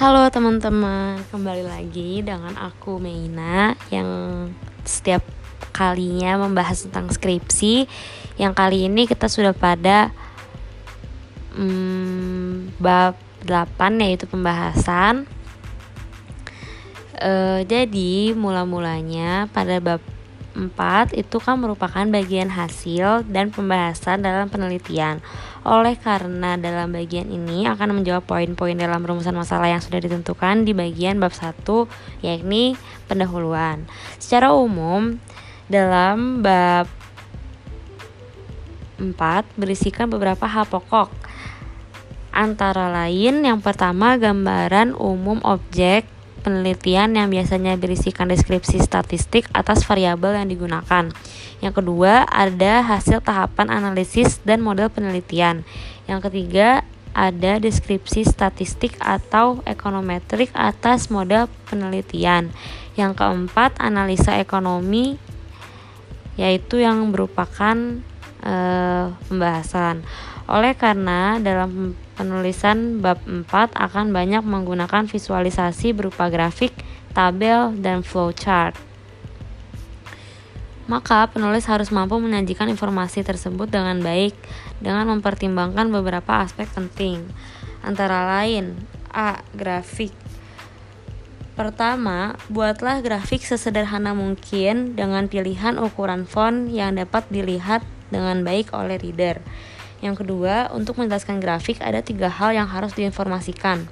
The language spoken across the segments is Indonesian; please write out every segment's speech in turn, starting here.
Halo teman-teman, kembali lagi dengan aku Meina yang setiap kalinya membahas tentang skripsi. Yang kali ini kita sudah pada hmm, bab 8 yaitu pembahasan. E, jadi mula-mulanya pada bab 4 itu kan merupakan bagian hasil dan pembahasan dalam penelitian. Oleh karena dalam bagian ini akan menjawab poin-poin dalam rumusan masalah yang sudah ditentukan di bagian bab 1 yakni pendahuluan. Secara umum dalam bab 4 berisikan beberapa hal pokok. Antara lain yang pertama gambaran umum objek penelitian yang biasanya berisikan deskripsi statistik atas variabel yang digunakan. Yang kedua, ada hasil tahapan analisis dan model penelitian. Yang ketiga, ada deskripsi statistik atau ekonometrik atas model penelitian. Yang keempat, analisa ekonomi yaitu yang merupakan e, pembahasan. Oleh karena dalam penulisan bab 4 akan banyak menggunakan visualisasi berupa grafik, tabel, dan flowchart maka penulis harus mampu menyajikan informasi tersebut dengan baik dengan mempertimbangkan beberapa aspek penting. Antara lain, A. Grafik. Pertama, buatlah grafik sesederhana mungkin dengan pilihan ukuran font yang dapat dilihat dengan baik oleh reader. Yang kedua, untuk menjelaskan grafik ada tiga hal yang harus diinformasikan.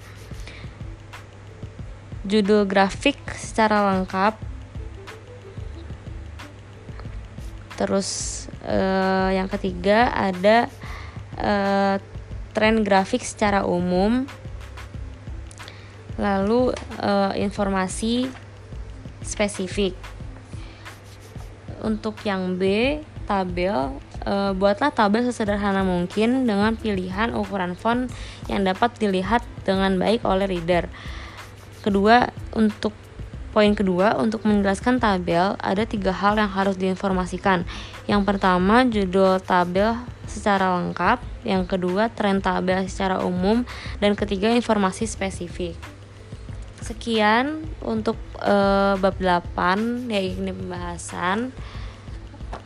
Judul grafik secara lengkap, Terus uh, yang ketiga ada uh, tren grafik secara umum. Lalu uh, informasi spesifik. Untuk yang B, tabel e, buatlah tabel sesederhana mungkin dengan pilihan ukuran font yang dapat dilihat dengan baik oleh reader. Kedua, untuk Poin kedua, untuk menjelaskan tabel, ada tiga hal yang harus diinformasikan. Yang pertama, judul tabel secara lengkap. Yang kedua, tren tabel secara umum. Dan ketiga, informasi spesifik. Sekian untuk e, bab 8, yaitu ini pembahasan.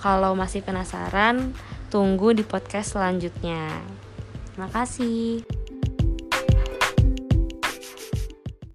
Kalau masih penasaran, tunggu di podcast selanjutnya. Terima kasih.